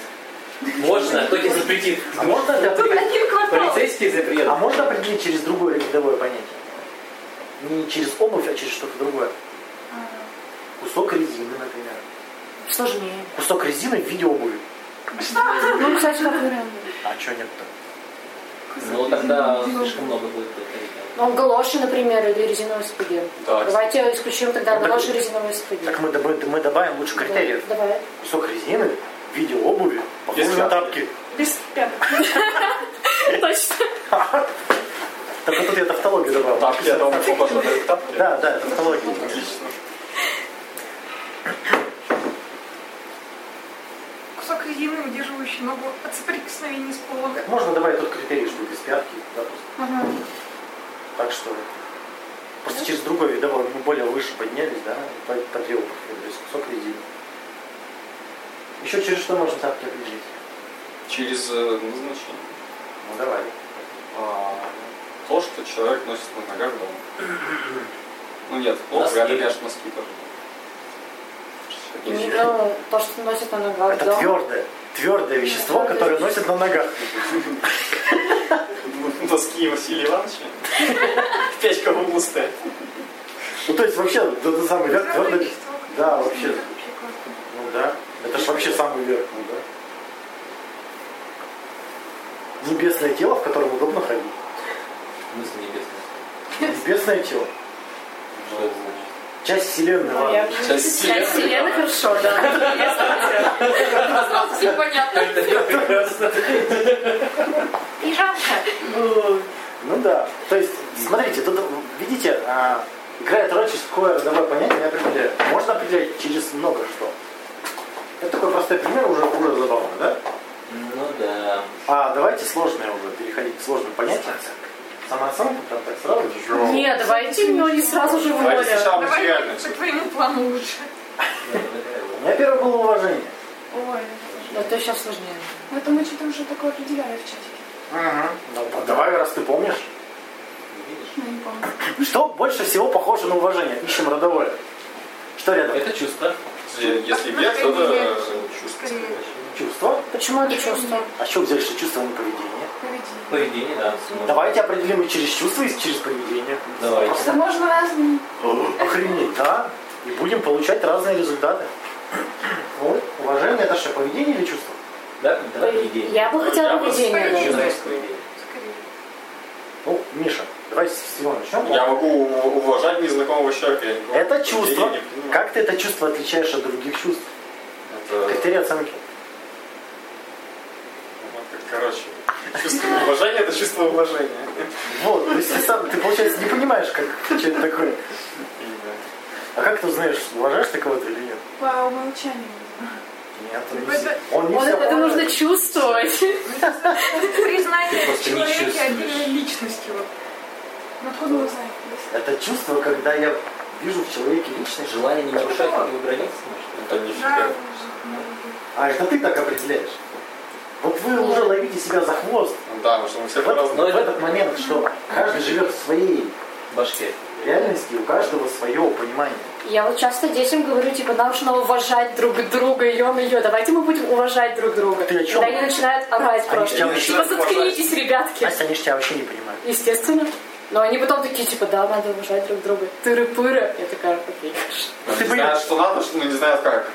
Можно, кто тебе запретит? А можно определить? Полицейские А запретят. можно определить через другое рядовое понятие? Не через обувь, а через что-то другое. Кусок резины, например. Сложнее. Кусок резины в виде обуви. Ну, кстати, как вариант. А что нет-то? Ну тогда слишком много будет. Ну, галоши, например, или резиновые сапоги. Да. Давайте исключим тогда Ну, галоши и резиновые сапоги. Так мы, доб- мы добавим лучше критериев. Да, Давай. Кусок резины в виде обуви, похоже Без на тапки. Без пяток. [laughs] Точно. Так вот тут я тавтологию добавил. Тапки похож на тапки? Да, да, тавтология. Отлично. Кусок резины, удерживающий ногу от соприкосновения с полом. Так можно добавить тот критерий, что без пятки, да, просто. Так что просто через другой видовой мы более выше поднялись, да, по, по две обуви, то есть кусок резины. Еще через что можно тапки определить? Через э, назначение. Ну давай. А, то, что человек носит на ногах дома. [clears throat] Ну нет, вряд ли, конечно, носки тоже. Не- ну, то, что носят на ногах Это дома. твердое, твердое вещество, которое носят на ногах. [laughs] Носки Василия Ивановича. Печка в углу стоит. Ну то есть вообще, да, самый верх Твердое. Да, вообще. Ну да. Это же вообще самый верх, ну да. Небесное тело, в котором удобно ходить. В смысле небесное. Небесное тело. Что это значит? Часть вселенной. Ну, ладно. я- Часть Часть вселенной. вселенной хорошо, да. [laughs] Сразу все понятно. Пижамка. Ну да. То есть, смотрите, тут, видите, а, играет роль через какое родовое понятие я определяю. Можно определять через много что. Это такой простой пример, уже, уже забавно, да? Ну да. А давайте сложные уже, переходить к сложным понятиям. Самооценка, прям так сразу же. Не, давайте мне не сразу же в Давайте море. сначала Давай материальность. по твоему плану лучше. У меня первое было уважение. Ой, Это сейчас сложнее. это мы что-то уже такое определяли в чатике. Ну, давай, раз ты помнишь. Ну, не помню. Что больше всего похоже на уважение? Ищем родовое. Что рядом? Это чувство. Если если вверх, то это чувство. Чувство. Почему это чувство? А что взяли, что чувство, а не поведение? Поведение. Поведение, да. Давайте определим и через чувство, и через поведение. Давайте. Да можно разные. Охренеть, да? И будем получать разные результаты. Вот, уважение это что, поведение или чувство? Да, да, поведение. Я бы хотела Я бы поведение. Поведение? Скорее. Ну, Миша, давай с всего начнем. Я могу уважать незнакомого человека. Это чувство. Как ты это чувство отличаешь от других чувств? Это, Критерии оценки. Короче, чувство уважения это чувство уважения. Вот, то есть ты сам, ты, получается, не понимаешь, как, что это такое. А как ты узнаешь, уважаешь ты кого-то или нет? По умолчанию. Нет, он не, Это- он не всё это нужно чувствовать. Признание человека отдельной личностью. Ну, откуда вы знаете? Это чувство, когда я вижу в человеке личность. Желание не нарушать его границы, может? Это нифига. А это ты так определяешь. Вот вы уже ловите себя за хвост. Да, потому что мы все В, этот- в этот момент, что каждый живет в своей башке. реальности, у каждого свое понимание. Я вот часто детям говорю, типа, нам нужно уважать друг друга, ё-моё, давайте мы будем уважать друг друга. Ты о чём? Когда они начинают орать Они просто. тебя Типа, заткнитесь, ребятки. Настя, они же тебя вообще не понимают. Естественно. Но они потом такие, типа, да, надо уважать друг друга. Тыры-пыры. Я такая, окей, Ты знают, что надо, что, но не знают как.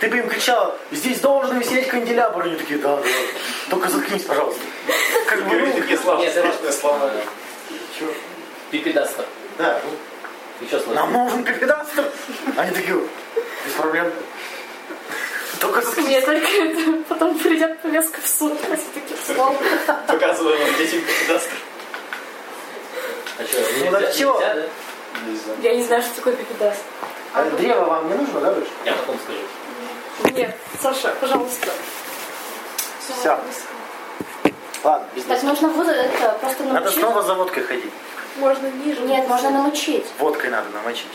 Ты бы им кричала, здесь должен висеть канделябр. Они такие, да, да. Только заткнись, пожалуйста. Как бы, ну, такие слова, Нет, страшные слова. чё? Пипедастер. Да, Еще сложнее. нам нужен пипедастер. Они такие, без проблем. Только заткнись. Мне только это потом придет повестка в суд таких слов. Показываем вам детям капитастр. А что, Ну, нельзя, чего? нельзя, да? Нельзя. Я не знаю, что такое пипедаст. А древо вам не нужно, да, больше? Я потом скажу. Нет, Саша, пожалуйста. Все. Ладно, без Так нужно вот это просто Надо намочить. снова за водкой ходить. Можно ниже. Нет, можно намочить. Водкой надо намочить.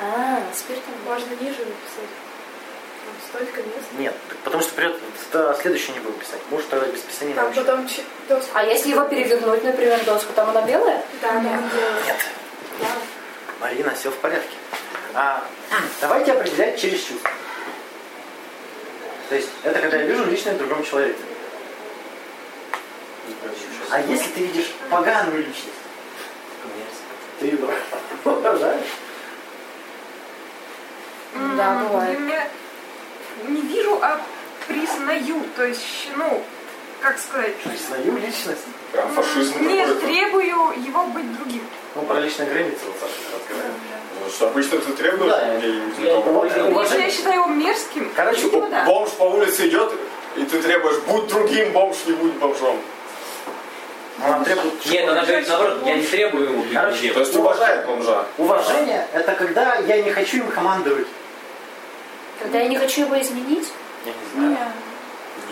А, спиртом. Можно ниже написать. Там столько мест. Нет, потому что придет, тогда следующий не будем писать. Может, тогда без писания Там потом чи- доску. А если его перевернуть, например, доску, там она белая? Да, да. Нет. Марина, все в порядке. А, [clears throat] давайте определять через чувства. То есть это когда я вижу личное в другом человеке. А если ты видишь поганую личность, ты ее уважаешь? Да, бывает. меня не вижу, а признаю. То есть, ну, как сказать, Признаю личность. Прям фашизм не требую его быть другим. Ну, про личные границы вот Саша разговаривает. Что обычно ты требуешь Да, я это считаю его мерзким, Короче, видимо, да. Бомж по улице идет, и ты требуешь, будь другим, бомж не будь бомжом. Но нам требует... Нет, она говорит наоборот, я не требую быть Короче. То есть уважает бомжа. Уважение – это когда я не хочу им командовать. Когда я не хочу его изменить? Я не знаю. Нет.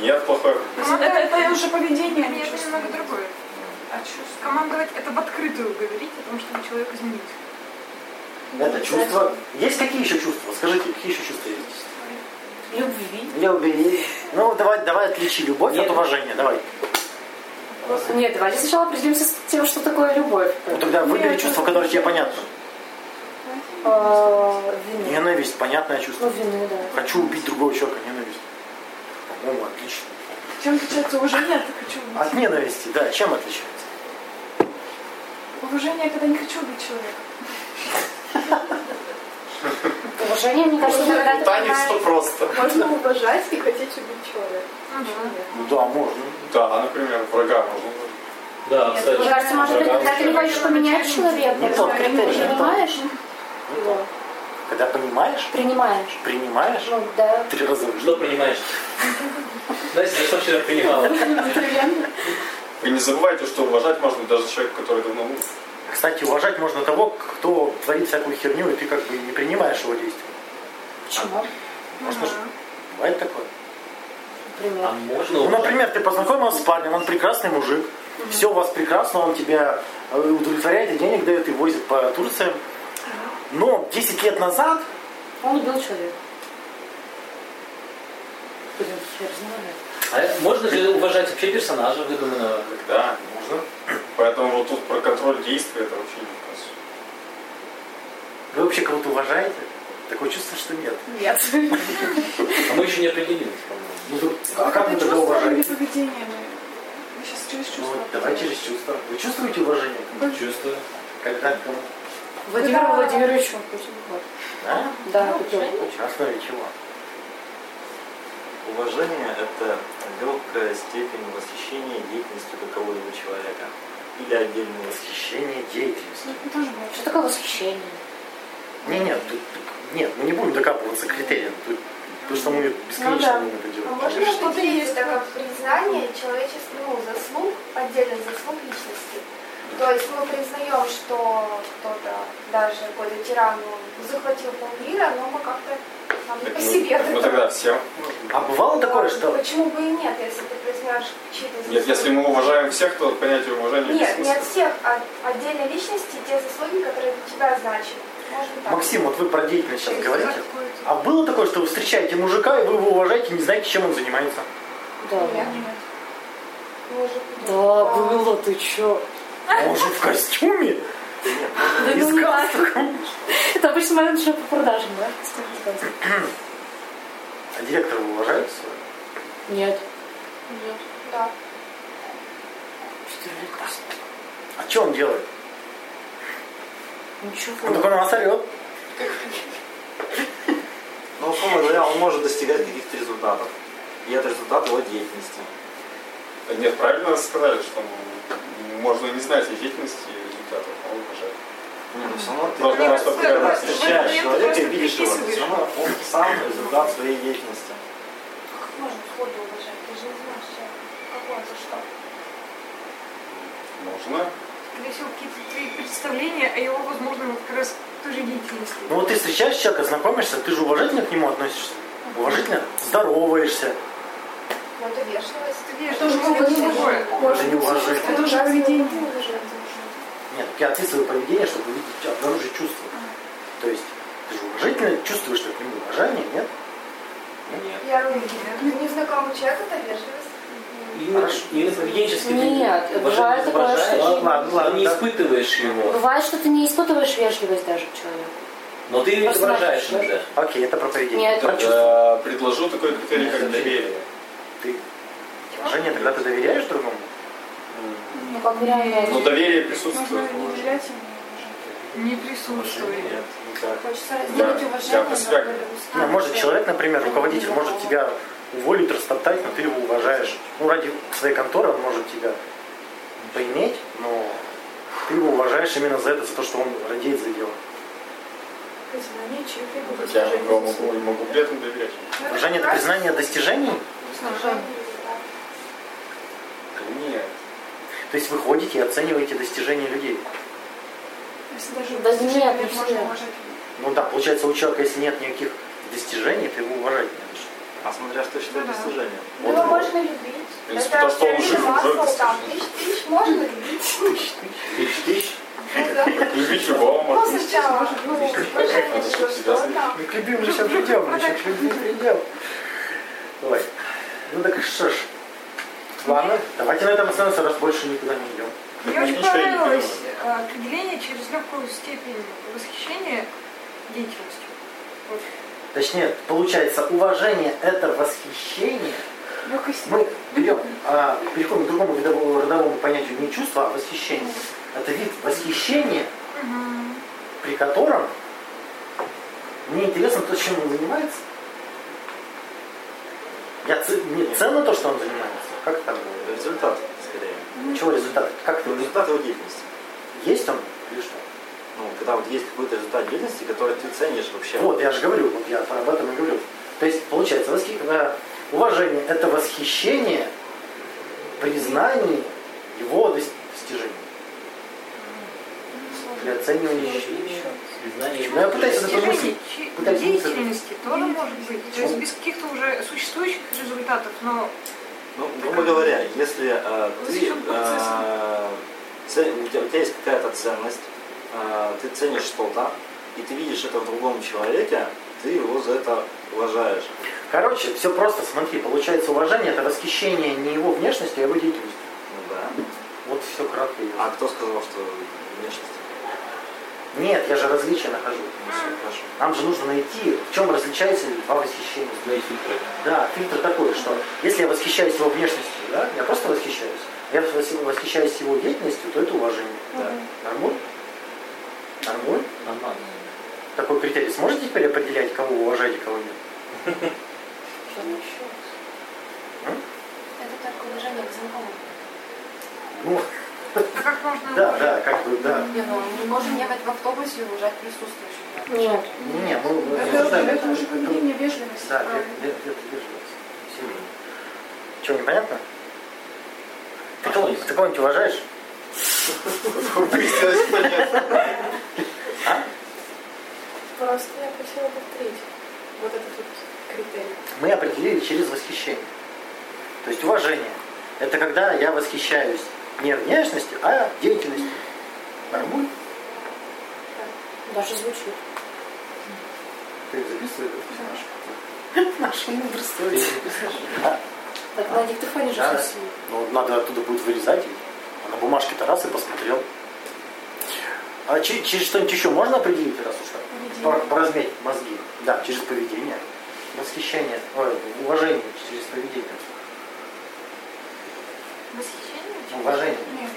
Нет, плохой. Ну, Это, это уже поведение, а не Нет, это немного другое. А чувство? Командовать это в открытую говорить о том, чтобы человек изменить. Это чувство... Есть какие еще чувства? Скажите, какие еще чувства есть? Любви. Любви. Ну, давай, давай отличи любовь Нет. от уважения. Давай. Нет, давайте сначала определимся с тем, что такое любовь. Ну, тогда выбери Нет, чувство, которое тебе понятно. А, Вины. Ненависть, понятное Ну, чувство. вины, да. Хочу убить другого человека, ненависть. По-моему, отлично. Чем отличается уважение от хочу убить? От ненависти, да, чем отличается? Уважение, когда не хочу убить человека. Уважение, мне кажется, это когда все понимаешь... просто. Можно уважать и хотеть убить человека. Ну да, можно. Да, например, врага можно. Да, Мне кстати. кажется, может быть, когда ты не хочешь поменять человека, Не тот ты принимаешь его, Когда понимаешь, принимаешь. принимаешь, Ну, да. три раза. Что принимаешь? Знаете, за что вчера принимала? Вы не забывайте, что уважать можно даже человека, который давно умер. Кстати, уважать можно того, кто творит всякую херню, и ты как бы не принимаешь его действия. Почему? Можно же. Бывает такое. Например. А можно Ну, например, ты познакомился с парнем, он прекрасный мужик, все у вас прекрасно, он тебя э, удовлетворяет и денег дает и возит по Турции. Но 10 лет назад Он убил человека. Блин, хер знает. А можно же уважать вообще персонажа выдуманного? Да, можно. Поэтому вот тут про контроль действия это вообще не вопрос. вы вообще кого-то уважаете? Такое чувство, что нет. Нет. А мы еще не определились, по-моему. Ну, а как это тогда чувство или уважаете? поведение? Мы мы сейчас через Ну, чувство. вот давай через чувства. Вы чувствуете уважение? Чувствую. Когда к кому? Владимир Да. Владимирович Путин. Вот. Да? Да, купил. На основе чего? Уважение – это легкая степень восхищения деятельностью какого-либо человека. Или отдельного Восхищение деятельностью. Ну. Что такое восхищение? Не, нет, тут, тут- нет, мы не будем докапываться к критериям. Тут, потому что мы бесконечно да. будем это делать. А можно что-то есть такое признание человеческих ну, заслуг, отдельных заслуг личности? То есть мы признаем, что кто-то, даже какой-то тиран, он захватил полмира, но мы как-то нам не по мы- себе. так мы тогда все. А бывало такое, что... Почему бы и нет, если ты признаешь чьи-то заслуги? Нет, если мы уважаем всех, то понятие уважения Нет, не от всех, а отдельной личности, те заслуги, которые для тебя так. Максим, вот вы про деятельность сейчас говорите. А было такое, что вы встречаете мужика, и вы его уважаете, не знаете, чем он занимается? Да. Нет. Может, Да, было, ты чё? А он же в костюме? Да И с ну галстуком. Это обычно менеджер по продажам, да? А директора вы уважаете? Нет. Да. А что он делает? Ничего. Он такой на нас орет. Ну, условно говоря, он может достигать каких-то результатов. И это результат его деятельности. Нет, правильно сказали, что можно не знать о деятельности и результатов, а он уважает. Нет, ну все равно ты Можно когда просто ты когда выбирать. встречаешь Ты человека и видишь его, все равно он сам результат своей деятельности. Как можно сходу уважать? Ты же не знаешь человека. Какой он за что? Можно. Скорее всего, какие-то твои представления о его возможной вот как раз той же деятельности. Ну вот ты встречаешь человека, знакомишься, ты же уважительно к нему относишься. Уважительно здороваешься. Ну, это вежливость. Это уже что поведение. другое. Это не уважительно. Это уже поведение. Нет, я описываю поведение, чтобы увидеть, обнаружить чувства. То есть ты же уважительно чувствуешь к нему уважение, нет? Нет. Я незнакомый человек это вежливость. Именно, именно поведенчески ты Нет, бывает такое, что- Ладно, но не испытываешь его. Бывает, что ты не испытываешь вежливость даже к человеку. Но ты ее изображаешь иногда. Окей, это про поведение. Нет. Про предложу такой критерий, как доверие. Ты уважение, тогда ты доверяешь другому? Ну, как реально. Но доверие Можно присутствует. не доверять ему. Не присутствует. Нет, никак. Хочется Да, разделить я уважение себя Ну, может человек, например, руководитель может тебя уволить, растоптать, но ты его уважаешь. Ну, ради своей конторы он может тебя поиметь, но ты его уважаешь именно за это, за то, что он радеет за дело. Признание чьих-либо Я могу, могу при этом доверять. Уважение это признание достижений. Нет. То есть вы ходите и оцениваете достижения людей. Если даже Да достижения нет, не можно все. уважать. Ну да, получается, у человека, если нет никаких достижений, ты его уважать не будешь. А смотря что считать Ну да. достижением. Его Вот. можно любить. В принципе, Это то, что он жив, уже достижение. тысяч тысяч можно любить. Тысяч тысяч. Ну да. Любить любого Ну, можно. сначала, ну, уважение за что там. Мы к любимым сейчас придем, мы сейчас к любимым придем. Ой. Ну так что ж. Ладно, давайте на этом остановимся, раз больше никуда не идем. Мне очень понравилось э, определение через легкую степень восхищения деятельностью. Вот. Точнее, получается, уважение это восхищение. Легкость. Мы берем, а, переходим к другому видовому, родовому понятию не чувство, а восхищение. Это вид восхищения, Мгм. при котором мне интересно то, чем он занимается. Я ц- мне ценно то, что он занимается. Как там? Результат, скорее. Чего результат? Как это? Ну, результат его деятельности. Есть он или что? Ну, когда вот есть какой-то результат деятельности, который ты ценишь вообще. Вот, я же говорю, вот я об этом и говорю. То есть, получается, восхи- э, уважение – это восхищение, признание его дос- достижений. Для оценивания Признание Ну, я пытаюсь это Достижение помыслить. чи- Пытаюсь деятельности тоже может быть. То есть без каких-то уже существующих результатов, но Ну, грубо говоря, если э, ты, э, у, тебя, у тебя есть какая-то ценность, э, ты ценишь что-то, и ты видишь это в другом человеке, ты его за это уважаешь. Короче, все просто, смотри, получается, уважение – это восхищение не его внешностью, а его деятельностью. Ну да. Вот все кратко. и А кто сказал, что внешность? Нет, я же различия нахожу. Нам же нужно найти, в чем различаются два восхищения. Свои фильтры. Да, фильтр такой, что если я восхищаюсь его внешностью, да, я просто восхищаюсь, я вос- восхищаюсь его деятельностью, то это уважение. Да. Нормуль? Нормуль? Нормально. Такой критерий. Сможете теперь определять, кого вы уважаете, кого нет? Это только уважение к знакомым. Ну, а можно да, да, как бы, да. Не, ну мы можем ехать в автобусе и уважать присутствующих. Нет. Не, мы мы Это, обсуждаем это уже поведение вежливости. Да, ве- ве- вежливость. Чего, непонятно? Ты А кого- ты кого-нибудь уважаешь? Выяснилось, нет. Просто я просила повторить вот этот вот критерий. Мы определили через восхищение. То есть уважение. Это когда я восхищаюсь не внешностью, а деятельностью. Нормуль? Даже звучит. Ты записывай это? Наше мудрство. Так на диктофоне же все Ну, надо оттуда будет вырезать. А на бумажке-то раз и посмотрел. А че- через что-нибудь еще можно определить, раз уж так? Пор- Поразметь мозги. Да, через поведение. Восхищение. Ой, уважение через поведение. Восхищение? Уважение. Нет.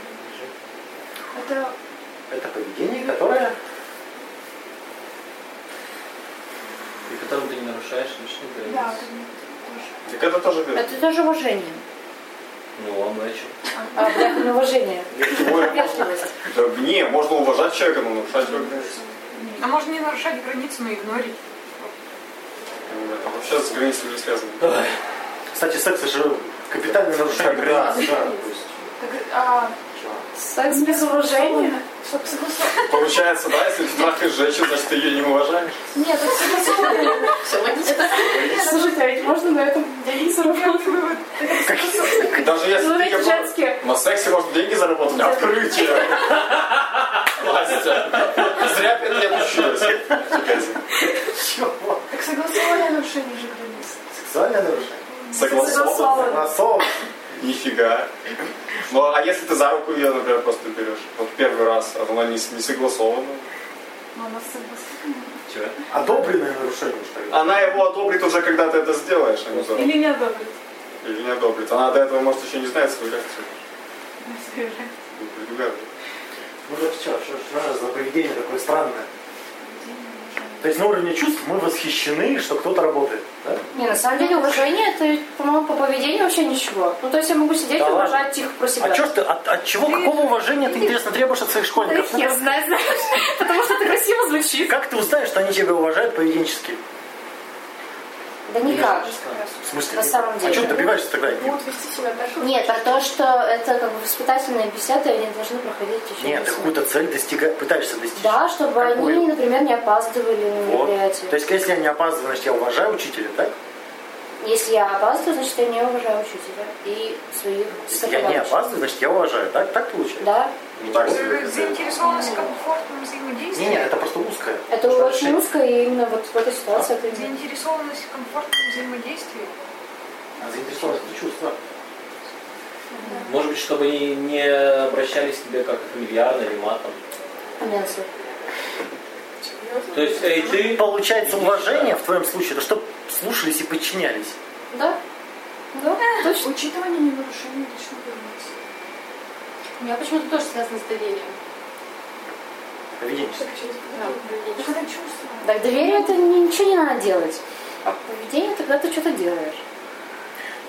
Это... Это поведение, которое... При котором ты не нарушаешь личных границ. Да, это тоже. Так это тоже... Это тоже уважение. Ну, ладно, а что? А, да, на уважение. Да, не, можно уважать человека, но нарушать его границы. А можно не нарушать границы, но игнорить. Ну, это вообще с границами не связано. Кстати, секс же капитально нарушает границы. Да, да. А, Секс без уважения. Получается, да, если ты трахаешь женщину, значит ты ее не уважаешь. Нет, это согласовано. Все логично. Слушайте, а ведь можно на этом деньги заработать? Даже если Ну, ты на сексе можно деньги заработать. Открытие! Настя, зря пять лет училась. Так согласование нарушение же границ. Сексуальное нарушение? Согласовано. Согласовано. Нифига. Ну, а если ты за руку ее, например, просто берешь? Вот первый раз, а она не, не согласована. Но она согласована. Чего? Одобренное нарушение, что ли? Она его одобрит уже, когда ты это сделаешь, а не за руку. Или не одобрит. Или не одобрит. Она до этого, может, еще не знает свою реакцию. Не предугадывает. Ну так что, что, что же за поведение такое странное? То есть на уровне чувств мы восхищены, что кто-то работает. Да? Не, на самом деле уважение это, по-моему, по поведению вообще ничего. Ну, то есть я могу сидеть Да и ладно. уважать тихо про себя. А чё ж ты, от, от чего, какого уважения ты, интересно, требуешь от своих Да школьников? хер знает, знаешь. [laughs] Потому что это красиво звучит. Как ты узнаешь, что они тебя уважают поведенчески? Да никак. В смысле? На самом А деле. что ты добиваешься тогда? Будут вести себя так, как Нет, про то, что это как бы воспитательные беседы, они должны проходить в течение Нет, ты какую-то цель достига... пытаешься достичь. Да, чтобы Какую? они, например, не опаздывали на Вот. мероприятие. То есть, если я не опаздываю, значит, я уважаю учителя, так? Если я опаздываю, значит, я не уважаю учителя и своих Если я не опаздываю, значит, я уважаю. Так, так получается? Да, Ну так Это. Заинтересованность в комфортном взаимодействии. Не, не, это просто узкое. это Нужно очень решить. узко, и именно вот в этой ситуации это именно- Заинтересованность в комфортном взаимодействии. А заинтересованность это чувство. Может быть, чтобы они не обращались к тебе как фамильярно или матом. Менсы. То есть, эй, ты... Получается, уважение в твоем случае, это чтобы слушались и подчинялись. Да? Да, точно. Учитывание ненарушения личных границ. У меня почему-то тоже связано с доверием. Ну, когда чувство. Так доверие это ни- ничего не надо делать. А поведение тогда ты что-то делаешь.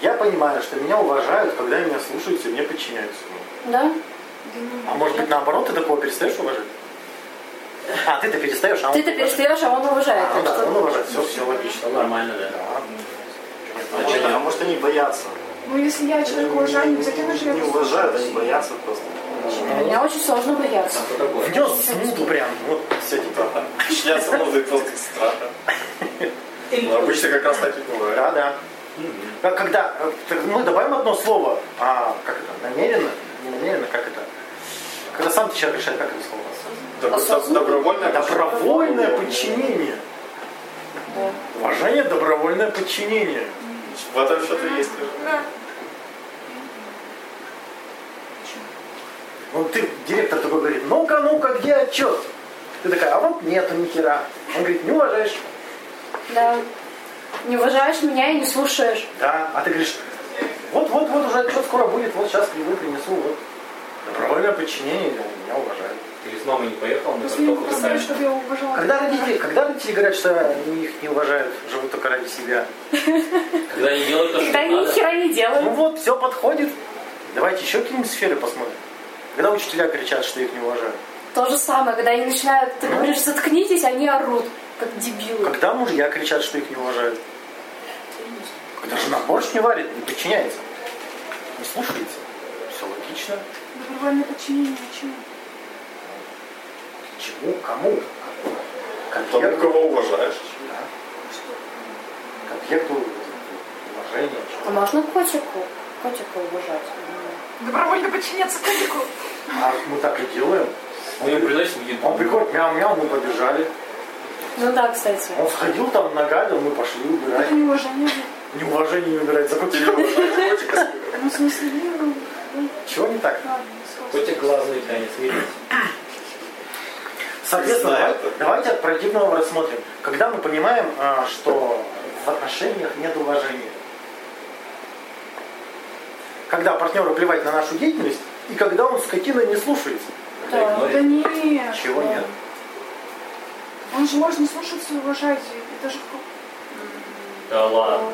Я понимаю, что меня уважают, когда меня слушаются и мне подчиняются. Да? А может быть, наоборот, ты такого перестаешь уважать? А, ты-то перестаешь, а он Ты-то перестаешь, а он уважает. А, ну да, он уважает. Все, все логично. Нормально, да. А, может, а может они боятся? Ну, если я человека уважаю, не обязательно же я Не уважают, они боятся просто. Меня очень сложно бояться. Такое? Внес смуту прям. Вот все типа. Можно и просто страха. Ну, обычно как раз так и бывает. Да, да. Как когда э, мы добавим одно слово, а как это, намеренно, не намеренно, как это? Когда сам ты человек решает, как это слово? Доб- доб- Добровольное Добровольное подчинение. Да. Уважение, добровольное подчинение. В этом что-то есть. Да. Ну ты, директор такой говорит, ну-ка, ну-ка, где отчет? Ты такая, а вот нету ни хера. Он говорит, не уважаешь. Да. Не уважаешь меня и не слушаешь. Да, а ты говоришь, вот-вот-вот уже отчет скоро будет, вот сейчас кривой принесу, вот. Добровольное подчинение, меня уважают. Ты с мамой не поехал, него только поставили, чтобы я уважала. Когда родители, когда родители говорят, что они их не уважают, живут только ради себя? Когда они делают то, что Когда они ни хера не Ну делают. вот, все подходит. Давайте еще какие-нибудь сферы посмотрим. Когда учителя кричат, что их не уважают. То же самое, когда они начинают, ты Ну. говоришь, заткнитесь, они орут, как дебилы. Когда мужья кричат, что их не уважают. Когда жена борщ не варит, не подчиняется. Не слушается. Все логично. Добровольное подчинение чему? Чему? Кому? К Тому, объекту, кого уважаешь. да. К объекту уважения. А можно котику? Котику уважать. Добровольно подчиняться котику. А мы так и делаем. Мы ему приносим еду. Он приходит, мяу-мяу, мы побежали. Ну да, кстати. Он сходил там, нагадил, мы пошли убирать. Это неуважение. Неуважение не убирать за котика. Ну, в смысле, Чего не так? сказал. Котик глазный тянет, смотрите. Соответственно, давай- давайте от противного рассмотрим. Когда мы понимаем, а, что в отношениях нет уважения. Когда партнеру плевать на нашу деятельность, и когда он скотина не слушается. Когда Да. Да игнорит. нет. Чего нет? Он же может не слушаться и уважать. Это же Да ладно.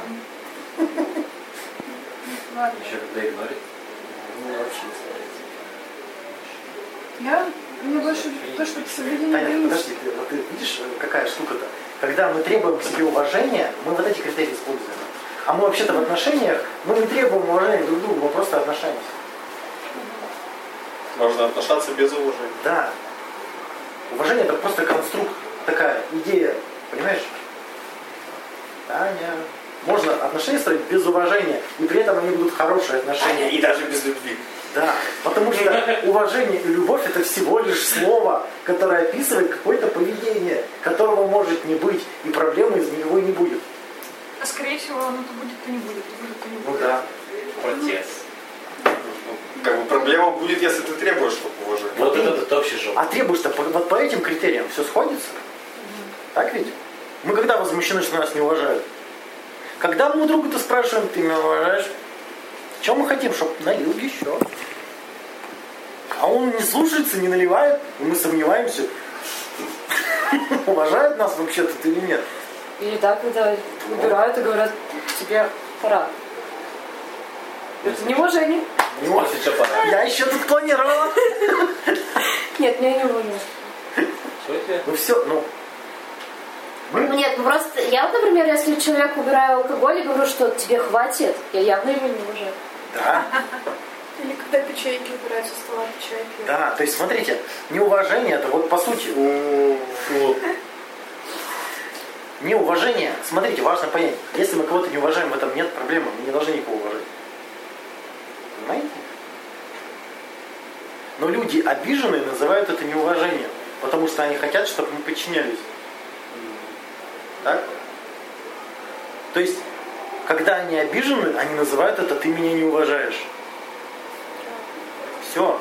Ладно. Еще когда игнорит. Мне вообще не Я, мне больше то, что соблюдение Таня, границ. подожди, ты, вот ты видишь, э, какая штука-то? Когда мы требуем к себе уважения, мы вот эти критерии используем. А мы вообще-то в отношениях, мы не требуем уважения друг к другу, мы просто отношаемся. Можно отношаться без уважения. Да. Уважение это просто конструкт, такая идея, понимаешь? Таня. Можно отношения строить без уважения, и при этом они будут хорошие отношения. И даже без любви. Да, потому что уважение и любовь это всего лишь слово, которое описывает какое-то поведение, которого может не быть, и проблемы из него не будет. А скорее всего, оно то будет, то не будет, то будет, то не Ну будет. да. Протест. Ну, как бы проблема будет, если ты требуешь, чтобы уважения. Вот это это вообще жопа. А требуешь-то по, вот по этим критериям все сходится? Так ведь? Мы когда возмущены, что нас не уважают? Когда мы друга-то спрашиваем, ты меня уважаешь? Чем мы хотим, чтобы налил еще? А он не слушается, не наливает, и мы сомневаемся, [laughs] уважает нас вообще-то или нет. Или так, когда убирают и говорят, тебе пора. Это. Не Вот может. сейчас пора. Я еще тут планировала. [laughs] Нет, меня не уважают. Что тебе? Ну все, ну. Нет, ну просто я, вот, например, если человек убираю алкоголь и говорю, что тебе хватит, я явно его не уважаю. Да, [laughs] Или когда печеньки убирают со стола печеньки. да. То есть смотрите, неуважение это вот по сути. Неуважение, смотрите, важно понять, если мы кого-то не уважаем, в этом нет проблемы, мы не должны никого уважать. Понимаете? Но люди обиженные называют это неуважением, потому что они хотят, чтобы мы подчинялись. Так? То есть, когда они обижены, они называют это «ты меня не уважаешь». Все.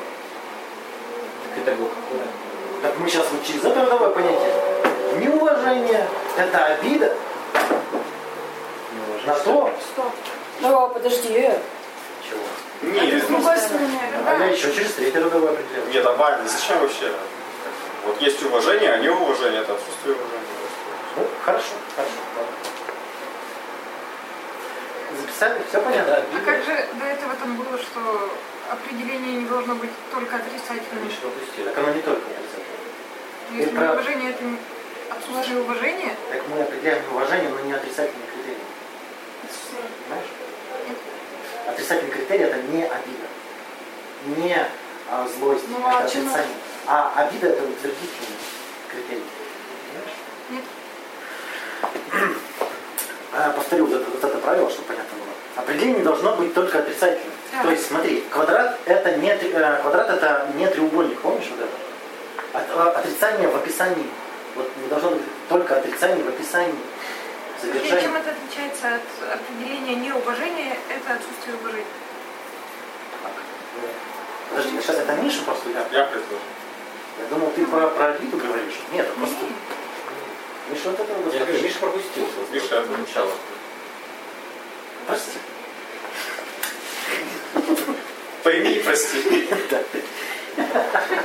Так это было какое? Так мы сейчас вот через это родовое понятие. Неуважение – это обида на то, Стоп. Ну, подожди. чего. А Нет, с другой стороны, А я еще через третье родовое определяю. нет, а Ваня, зачем вообще? Вот есть уважение, а неуважение это отсутствие уважения. Ну, хорошо, хорошо. ладно. Записали? Все понятно? А как же до этого там было, что определение не должно быть только отрицательным? Они что упустили? Так оно не только отрицательное. Если Это- неуважение это отсутствие уважения, Так мы определяем неуважение, но не отрицательные критерии. Понимаешь? Отрицательный критерий это не обида, не а, злость, Ну, а это чем- отрицание. А обида это утвердительный критерий. Понимаешь? Нет. А, повторю вот это, вот это правило, чтобы понятно было. Определение должно быть только отрицательным. Так. То есть, смотри, квадрат это не э, квадрат это не треугольник, помнишь вот это? От- а, отрицание в описании. Вот не должно быть только отрицание в описании. Содержание. чем это отличается от определения неуважения, это отсутствие уважения. Подожди, сейчас это Миша просто я. Я предложил. Я думал, ты про, про обиду говоришь. Нет, это просто. Миша вот это достаточно. Миша пропустил. Миша, вот, начало. Прости. Пойми и прости. [laughs] Да.